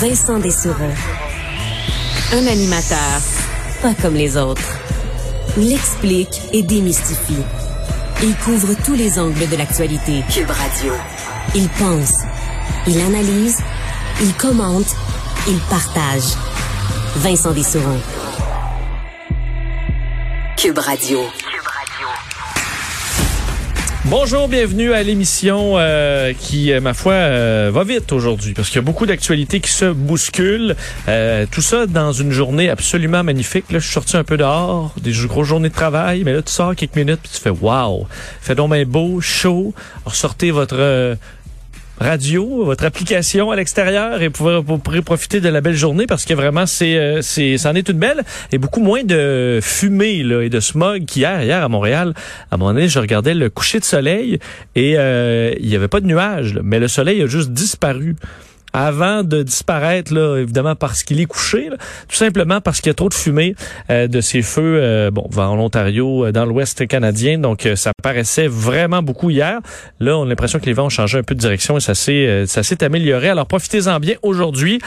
Vincent Dessureau. Un animateur pas comme les autres. Il explique et démystifie. Il couvre tous les angles de l'actualité. Cube Radio. Il pense, il analyse, il commente, il partage. Vincent Dessureau. Cube Radio. Bonjour, bienvenue à l'émission euh, qui, euh, ma foi, euh, va vite aujourd'hui parce qu'il y a beaucoup d'actualités qui se bousculent. tout ça dans une journée absolument magnifique. Là, je suis sorti un peu dehors, des grosses journées de travail, mais là, tu sors quelques minutes puis tu fais « wow ». Fait donc bien beau, chaud. Ressortez votre radio, votre application à l'extérieur et vous pourrez profiter de la belle journée parce que vraiment c'est euh, c'est c'en est une belle et beaucoup moins de fumée là, et de smog qu'hier hier à Montréal. À moment donné, je regardais le coucher de soleil et euh, il y avait pas de nuages, mais le soleil a juste disparu avant de disparaître, là, évidemment parce qu'il est couché, tout simplement parce qu'il y a trop de fumée euh, de ces feux, euh, bon, en Ontario, euh, dans l'Ouest canadien. Donc, ça paraissait vraiment beaucoup hier. Là, on a l'impression que les vents ont changé un peu de direction et ça s'est, ça s'est amélioré. Alors, profitez-en bien aujourd'hui.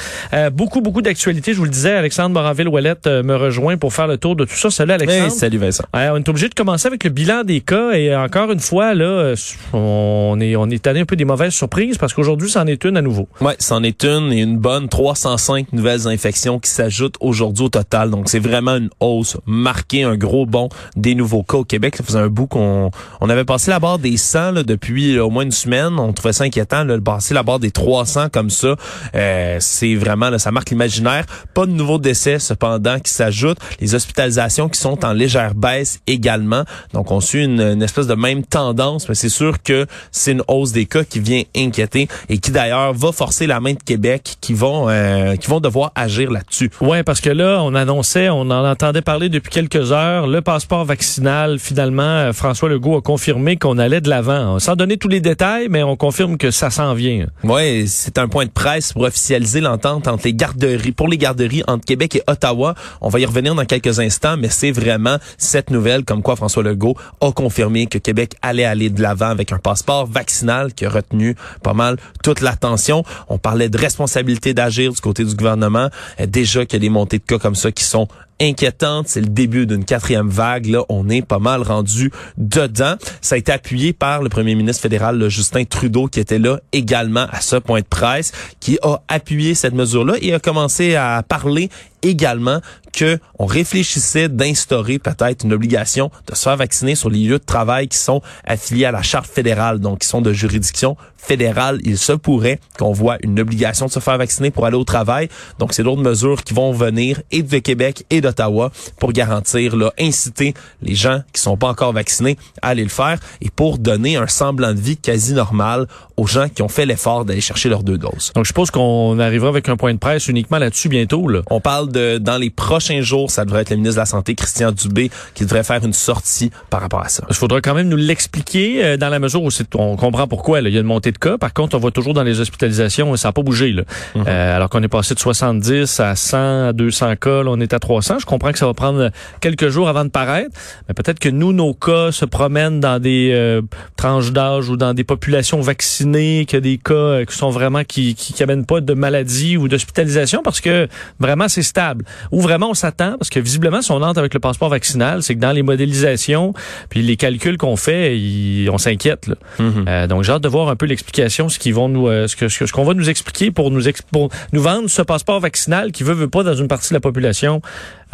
beaucoup, beaucoup d'actualités. Je vous le disais, Alexandre Moranville-Ouellette me rejoint pour faire le tour de tout ça. Salut, Alexandre. salut, Vincent. on est obligé de commencer avec le bilan des cas et encore une fois, là, on est, on est tanné un peu des mauvaises surprises parce qu'aujourd'hui, c'en est une à nouveau. Ouais, c'en est une et une bonne 305 nouvelles infections qui s'ajoutent aujourd'hui au total. Donc c'est vraiment une hausse marquée, un gros bond des nouveaux cas au Québec. Ça faisait un bout qu'on on avait passé la barre des 100 là, depuis au moins une semaine. On trouvait ça inquiétant là, de passer la barre des 300 comme ça. Euh, c'est vraiment là, ça marque l'imaginaire. Pas de nouveaux décès cependant qui s'ajoutent. Les hospitalisations qui sont en légère baisse également. Donc on suit une, espèce de même tendance, mais c'est sûr que c'est une hausse des cas qui vient inquiéter et qui d'ailleurs va forcer la de Québec qui vont euh, qui vont devoir agir là-dessus. Ouais, parce que là, on annonçait, on en entendait parler depuis quelques heures, le passeport vaccinal. Finalement, euh, François Legault a confirmé qu'on allait de l'avant, sans donner tous les détails, mais on confirme que ça s'en vient. Ouais, c'est un point de presse pour officialiser l'entente entre les garderies, pour les garderies entre Québec et Ottawa. On va y revenir dans quelques instants, mais c'est vraiment cette nouvelle comme quoi François Legault a confirmé que Québec allait aller de l'avant avec un passeport vaccinal qui a retenu pas mal toute l'attention. On parlait de responsabilité d'agir du côté du gouvernement. Euh, déjà qu'il y a des montées de cas comme ça qui sont inquiétante. C'est le début d'une quatrième vague. Là, on est pas mal rendu dedans. Ça a été appuyé par le premier ministre fédéral, Justin Trudeau, qui était là également à ce point de presse, qui a appuyé cette mesure-là et a commencé à parler également que on réfléchissait d'instaurer peut-être une obligation de se faire vacciner sur les lieux de travail qui sont affiliés à la charte fédérale, donc qui sont de juridiction fédérale. Il se pourrait qu'on voit une obligation de se faire vacciner pour aller au travail. Donc, c'est d'autres mesures qui vont venir et de Québec et d'Ottawa pour garantir, là, inciter les gens qui sont pas encore vaccinés à aller le faire et pour donner un semblant de vie quasi normal aux gens qui ont fait l'effort d'aller chercher leurs deux doses. Donc, je suppose qu'on arrivera avec un point de presse uniquement là-dessus bientôt. Là. On parle de, dans les prochains jours, ça devrait être le ministre de la Santé, Christian Dubé, qui devrait faire une sortie par rapport à ça. Il faudra quand même nous l'expliquer euh, dans la mesure où on comprend pourquoi. Là. Il y a une montée de cas. Par contre, on voit toujours dans les hospitalisations, ça n'a pas bougé. Là. Mhm. Euh, alors qu'on est passé de 70 à 100 à 200 cas, là, on est à 300. Je comprends que ça va prendre quelques jours avant de paraître, mais peut-être que nous, nos cas se promènent dans des euh, tranches d'âge ou dans des populations vaccinées, qu'il y a des cas euh, qui sont vraiment qui, qui, amènent pas de maladie ou d'hospitalisation parce que vraiment c'est stable. Ou vraiment on s'attend parce que visiblement si on entre avec le passeport vaccinal, c'est que dans les modélisations puis les calculs qu'on fait, on s'inquiète. Euh, donc j'ai hâte de voir un peu l'explication, ce qu'ils vont nous, ce que ce qu'on va nous expliquer pour nous pour nous vendre ce passeport vaccinal qui veut veut pas dans une partie de la population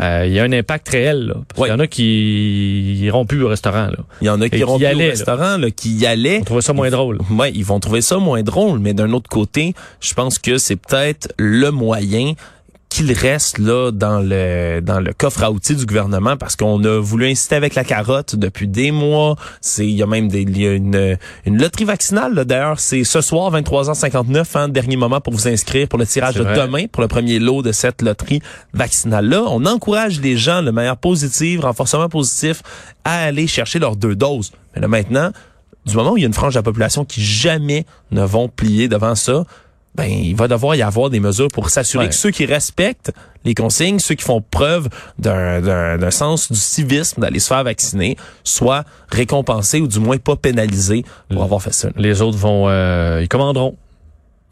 euh, il y a un impact réel. Là, parce y en a qui iront plus au restaurant. Là. Il y en a qui iront plus au restaurant, là, qui y allaient. Ils vont trouver ça moins drôle. Ouais, ils vont trouver ça moins drôle, mais d'un autre côté, je pense que c'est peut-être le moyen qu'il reste là dans le dans le coffre à outils du gouvernement parce qu'on a voulu inciter avec la carotte depuis des mois. C'est il y a même des il y a une une loterie vaccinale d'ailleurs, c'est ce soir 23h59 hein, dernier moment pour vous inscrire pour le tirage de demain pour le premier lot de cette loterie vaccinale là. On encourage les gens de manière positive, renforcement positif à aller chercher leurs deux doses. Mais là maintenant, du moment où il y a une frange de la population qui jamais ne vont plier devant ça, ben il va devoir y avoir des mesures pour s'assurer que ceux qui respectent les consignes, ceux qui font preuve d'un sens du civisme d'aller se faire vacciner, soient récompensés ou du moins pas pénalisés pour avoir fait ça. Les autres vont, euh, ils commanderont.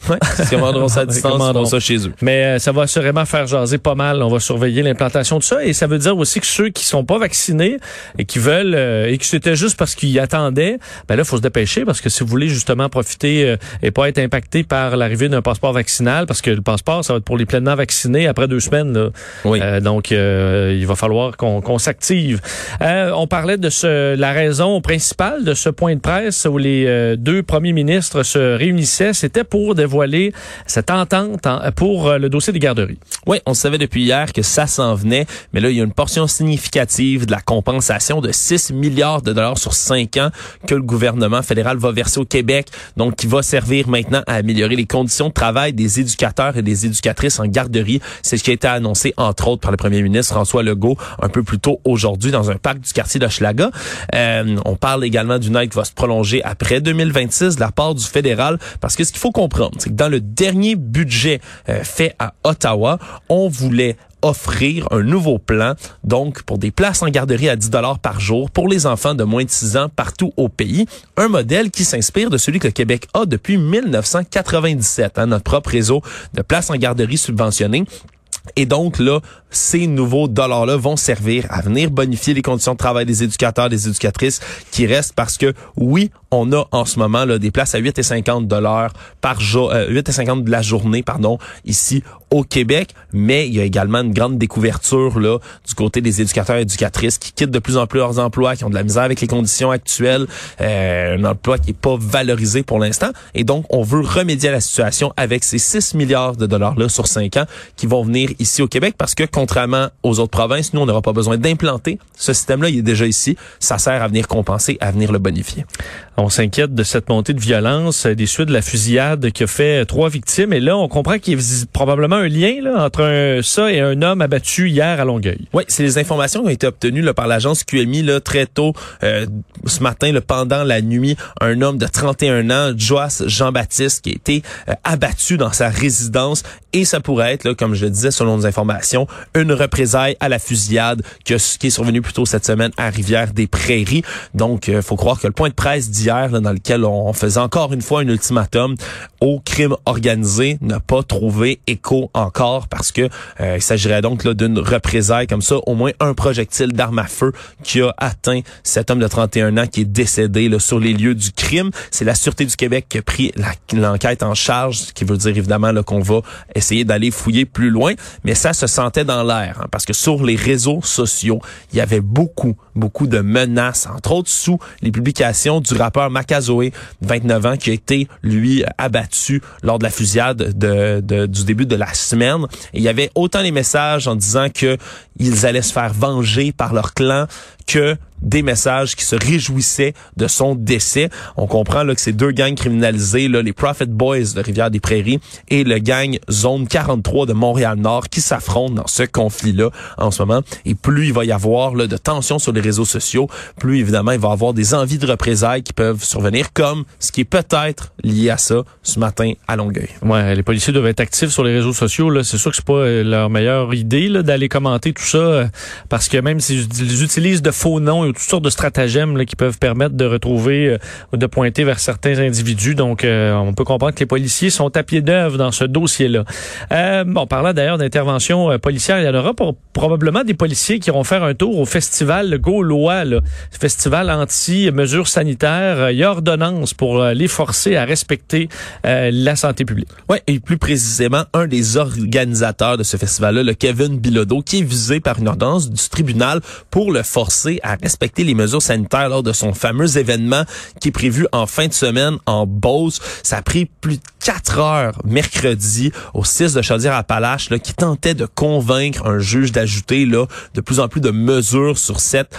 Ouais, ils commanderont ça à distance, ils feront ça chez eux. Mais euh, ça va sûrement faire jaser pas mal. On va surveiller l'implantation de ça. Et ça veut dire aussi que ceux qui sont pas vaccinés et qui veulent, euh, et que c'était juste parce qu'ils attendaient, ben là, faut se dépêcher parce que si vous voulez justement profiter euh, et pas être impacté par l'arrivée d'un passeport vaccinal, parce que le passeport, ça va être pour les pleinement vaccinés après deux semaines. Là. Oui. donc, il va falloir qu'on s'active. on parlait de ce, la raison principale de ce point de presse où les deux premiers ministres se réunissaient. C'était pour dévoiler cette entente pour le dossier des garderies. Oui, on savait depuis hier que ça s'en venait, mais là, il y a une portion significative de la compensation de 6 milliards de dollars sur 5 ans que le gouvernement fédéral va verser au Québec, donc qui va servir maintenant à améliorer les conditions de travail des éducateurs et des éducatrices en garderie. C'est ce qui a été annoncé, entre autres, par le premier ministre François Legault un peu plus tôt aujourd'hui dans un parc du quartier d'Hochelaga. Euh, on parle également d'une aide qui va se prolonger après 2026 de la part du fédéral, parce que ce qu'il faut comprendre, c'est que dans le dernier budget euh, fait à Ottawa, on voulait offrir un nouveau plan, donc pour des places en garderie à 10 dollars par jour pour les enfants de moins de 6 ans partout au pays. Un modèle qui s'inspire de celui que le Québec a depuis 1997, hein, notre propre réseau de places en garderie subventionnées. Et donc là, ces nouveaux dollars-là vont servir à venir bonifier les conditions de travail des éducateurs, des éducatrices qui restent parce que oui, on a en ce moment là, des places à 8,50 dollars par jour, euh, 8,50 de la journée, pardon, ici au Québec, mais il y a également une grande découverture là du côté des éducateurs et éducatrices qui quittent de plus en plus leurs emplois, qui ont de la misère avec les conditions actuelles, euh, un emploi qui est pas valorisé pour l'instant, et donc on veut remédier à la situation avec ces 6 milliards de dollars là sur 5 ans qui vont venir ici au Québec parce que contrairement aux autres provinces, nous on n'aura pas besoin d'implanter ce système-là, il est déjà ici, ça sert à venir compenser, à venir le bonifier. On s'inquiète de cette montée de violence euh, des suites de la fusillade qui a fait euh, trois victimes. Et là, on comprend qu'il y a probablement un lien entre un, ça et un homme abattu hier à Longueuil. Oui, c'est les informations qui ont été obtenues par l'agence QMI là, très tôt euh, ce matin, pendant la nuit. Un homme de 31 ans, Joas Jean-Baptiste, qui a été abattu dans sa résidence. Et ça pourrait être, là, comme je le disais selon nos informations, une représaille à la fusillade qui, qui est survenue plus tôt cette semaine à Rivière-des-Prairies. Donc, il faut croire que le point de presse dit dans lequel on faisait encore une fois un ultimatum au crime organisé n'a pas trouvé écho encore parce que euh, il s'agirait donc d'une représaille comme ça, au moins un projectile d'arme à feu qui a atteint cet homme de 31 ans qui est décédé là, sur les lieux du crime. C'est la Sûreté du Québec qui a pris l'enquête en charge, ce qui veut dire évidemment qu'on va essayer d'aller fouiller plus loin, mais ça se sentait dans l'air hein, parce que sur les réseaux sociaux, il y avait beaucoup, beaucoup de menaces, entre autres sous les publications du rappeur Makazoe, 29 ans, qui a été, lui, abattu lors de la fusillade de, du début de la semaine. Il y avait autant les messages en disant que ils allaient se faire venger par leur clan que des messages qui se réjouissaient de son décès. On comprend là, que ces deux gangs criminalisés, là, les Prophet Boys de Rivière-des-Prairies et le gang Zone 43 de Montréal-Nord qui s'affrontent dans ce conflit-là en ce moment. Et plus il va y avoir là, de tensions sur les réseaux sociaux, plus évidemment il va y avoir des envies de représailles qui peuvent survenir, comme ce qui est peut-être lié à ça ce matin à Longueuil. Ouais, les policiers doivent être actifs sur les réseaux sociaux. C'est sûr que c'est pas euh, leur meilleure idée d'aller commenter tout ça, euh, parce que même s'ils utilisent de faux noms toutes sortes de stratagèmes là, qui peuvent permettre de retrouver euh, ou de pointer vers certains individus. Donc, euh, on peut comprendre que les policiers sont à pied d'œuvre dans ce dossier-là. Euh, bon, parlant d'ailleurs d'intervention euh, policière, il y en aura pour, probablement des policiers qui vont faire un tour au festival Gaulois, là, festival anti-mesures sanitaires. Il y a ordonnance pour les forcer à respecter la santé publique. Oui, et plus précisément, un des organisateurs de ce festival-là, le Kevin Bilodeau, qui est visé par une ordonnance du tribunal pour le forcer à respecter les mesures sanitaires lors de son fameux événement qui est prévu en fin de semaine en Beauce. Ça a pris plus de quatre heures mercredi au 6 de Chaudière-Appalaches qui tentait de convaincre un juge d'ajouter de plus en plus de mesures sur cette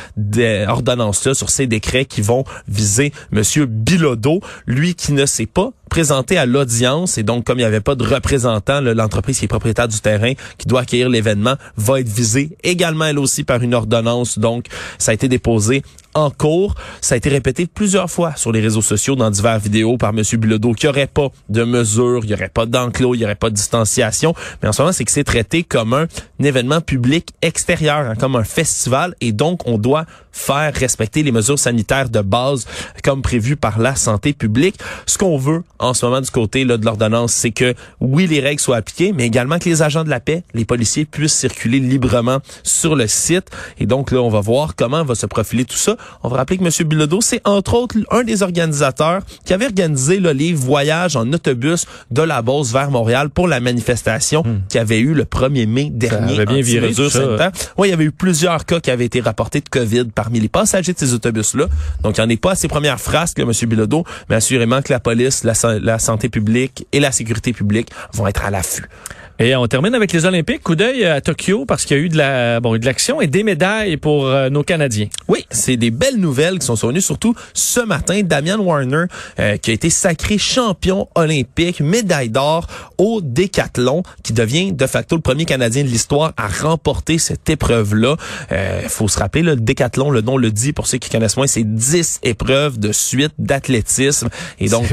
ordonnance-là, sur ces décrets qui vont viser Monsieur Bilodeau, lui qui ne sait pas présenté à l'audience et donc comme il n'y avait pas de représentant, l'entreprise qui est propriétaire du terrain qui doit accueillir l'événement va être visée également elle aussi par une ordonnance. Donc ça a été déposé en cours. Ça a été répété plusieurs fois sur les réseaux sociaux dans divers vidéos par M. Bilodeau qu'il n'y aurait pas de mesures, il n'y aurait pas d'enclos, il n'y aurait pas de distanciation. Mais en ce moment, c'est que c'est traité comme un, événement public extérieur, hein, comme un festival. Et donc, on doit faire respecter les mesures sanitaires de base comme prévu par la santé publique. Ce qu'on veut en ce moment du côté là, de l'ordonnance, c'est que oui, les règles soient appliquées, mais également que les agents de la paix, les policiers puissent circuler librement sur le site. Et donc là, on va voir comment va se profiler tout ça. On va rappeler que M. Bilodeau, c'est entre autres un des organisateurs qui avait organisé là, les voyages en autobus de la Beauce vers Montréal pour la manifestation hmm. qui avait eu le 1er mai dernier. Ça avait bien viré ça. Oui, il y avait eu plusieurs cas qui avaient été rapportés de COVID parmi les passagers de ces autobus-là. Donc, il n'y en est pas à ses premières phrases que M. Bilodeau, mais assurément que la police, la, la santé publique et la sécurité publique vont être à l'affût. Et on termine avec les Olympiques. Coup d'œil à Tokyo parce qu'il y a eu de la bon de l'action et des médailles pour euh, nos Canadiens. Oui, c'est des belles nouvelles qui sont survenues surtout ce matin. Damian Warner euh, qui a été sacré champion olympique, médaille d'or au décathlon, qui devient de facto le premier Canadien de l'histoire à remporter cette épreuve-là. Il euh, faut se rappeler le décathlon, le nom le dit pour ceux qui connaissent moins, c'est 10 épreuves de suite d'athlétisme. Et donc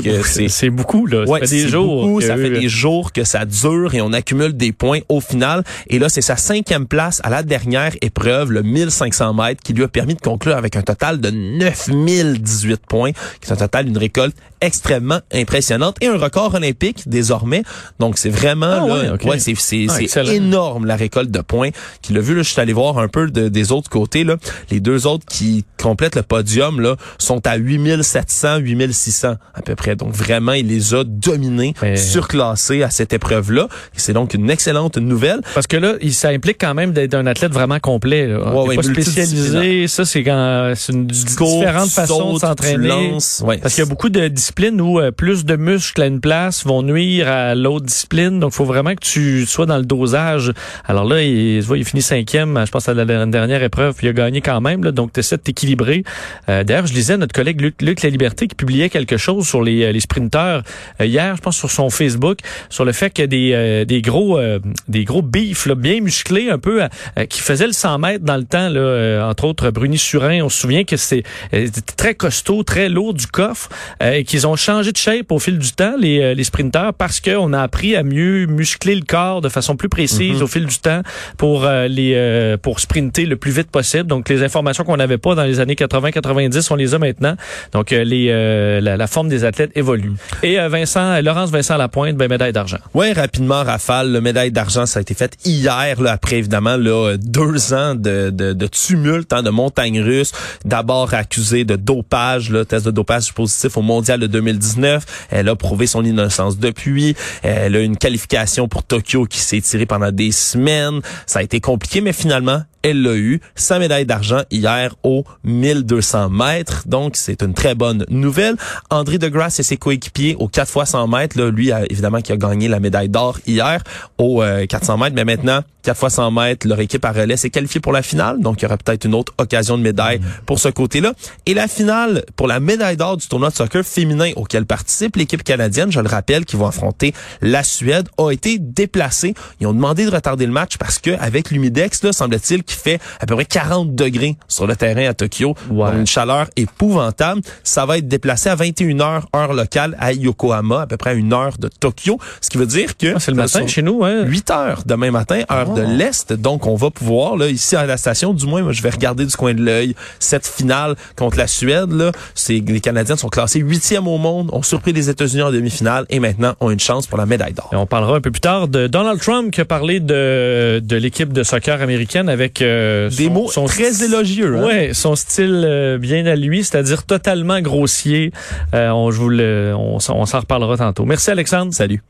c'est beaucoup là. Ça fait des jours. ça fait des jours que ça dure et on a cumule des points au final. Et là, c'est sa cinquième place à la dernière épreuve, le 1500 mètres, qui lui a permis de conclure avec un total de 9018 points, qui est un total d'une récolte extrêmement impressionnante et un record olympique désormais. Donc c'est vraiment ah là, ouais, c'est c'est ah, énorme la récolte de points qu'il a vu là, je suis allé voir un peu de, des autres côtés là, les deux autres qui complètent le podium là sont à 8700 8600 à peu près. Donc vraiment il les a dominés, surclassés à cette épreuve là. C'est donc une excellente nouvelle parce que là ça implique quand même d'être un athlète vraiment complet là. Ouais, pas spécialisé, ça c'est quand c'est une différente façon de s'entraîner parce qu'il y a beaucoup de discipline où euh, plus de muscles à une place vont nuire à l'autre discipline. Donc, il faut vraiment que tu sois dans le dosage. Alors là, il, il finit cinquième, je pense, à la dernière épreuve, puis il a gagné quand même. Là, donc, tu essaies de t'équilibrer. Euh, D'ailleurs, je lisais notre collègue Luc, Luc La Liberté qui publiait quelque chose sur les, euh, les sprinteurs euh, hier, je pense, sur son Facebook, sur le fait que des, des gros des gros bifs là, bien musclés, un peu, qui faisaient le 100 mètres dans le temps, là, entre autres Bruni Surin. On se souvient que c'est très costaud, très lourd du coffre, et qu'ils ils ont changé de shape au fil du temps, les, euh, les sprinteurs, parce qu'on a appris à mieux muscler le corps de façon plus précise mhm. au fil du temps pour euh, les euh, pour sprinter le plus vite possible. Donc les informations qu'on n'avait pas dans les années 80-90, on les a maintenant. Donc les la, forme des athlètes évolue. Et Vincent, Laurence Vincent Lapointe, ben médaille d'argent. Oui, rapidement, Rafale, le médaille d'argent, ça a été fait hier, là, après évidemment là, deux ans de, de, de tumulte, hein, de montagne russe. D'abord accusé de dopage, là, test de dopage positif au mondial de 2019. Elle a prouvé son innocence depuis. Elle a une qualification pour Tokyo qui s'est tirée pendant des semaines. Ça a été compliqué, mais finalement, elle l'a eu. Sa médaille d'argent hier au 1200 mètres. Donc, c'est une très bonne nouvelle. André Degrasse et ses coéquipiers au 4 fois 100 mètres. Là, lui, évidemment, qui a gagné la médaille d'or hier au 400 euh, mètres. Mais maintenant, 4 fois 100 mètres, leur équipe à relais s'est qualifiée pour la finale. Donc, il y aura peut-être une autre occasion de médaille mm. pour ce côté-là. Et la finale pour la médaille d'or du tournoi de soccer féminin auquel participe l'équipe canadienne, je le rappelle, qui va affronter la Suède, a été déplacée. Ils ont demandé de retarder le match parce que avec l'humidex, là, semble-t-il qui fait à peu près 40 degrés sur le terrain à Tokyo. une chaleur épouvantable. Ça va être déplacé à 21 h heure locale à Yokohama, à peu près à une heure de Tokyo. Ce qui veut dire que... Ah, c'est le matin chez nous, hein? 8 heures demain matin, heure de ah. l'Est. Donc, on va pouvoir, là, ici à la station, du moins, moi, je vais regarder du coin de l'œil cette finale contre la Suède. Là, c'est les Canadiens sont classés huitième au monde, ont surpris les États-Unis en demi-finale et maintenant ont une chance pour la médaille d'or. On parlera un peu plus tard de Donald Trump qui a parlé de, de l'équipe de soccer américaine avec euh, des mots sont très élogieux. Hein? Ouais, son style euh, bien à lui, c'est-à-dire totalement grossier. Euh, on, je vous le, on, on s'en reparlera tantôt. Merci Alexandre. Salut.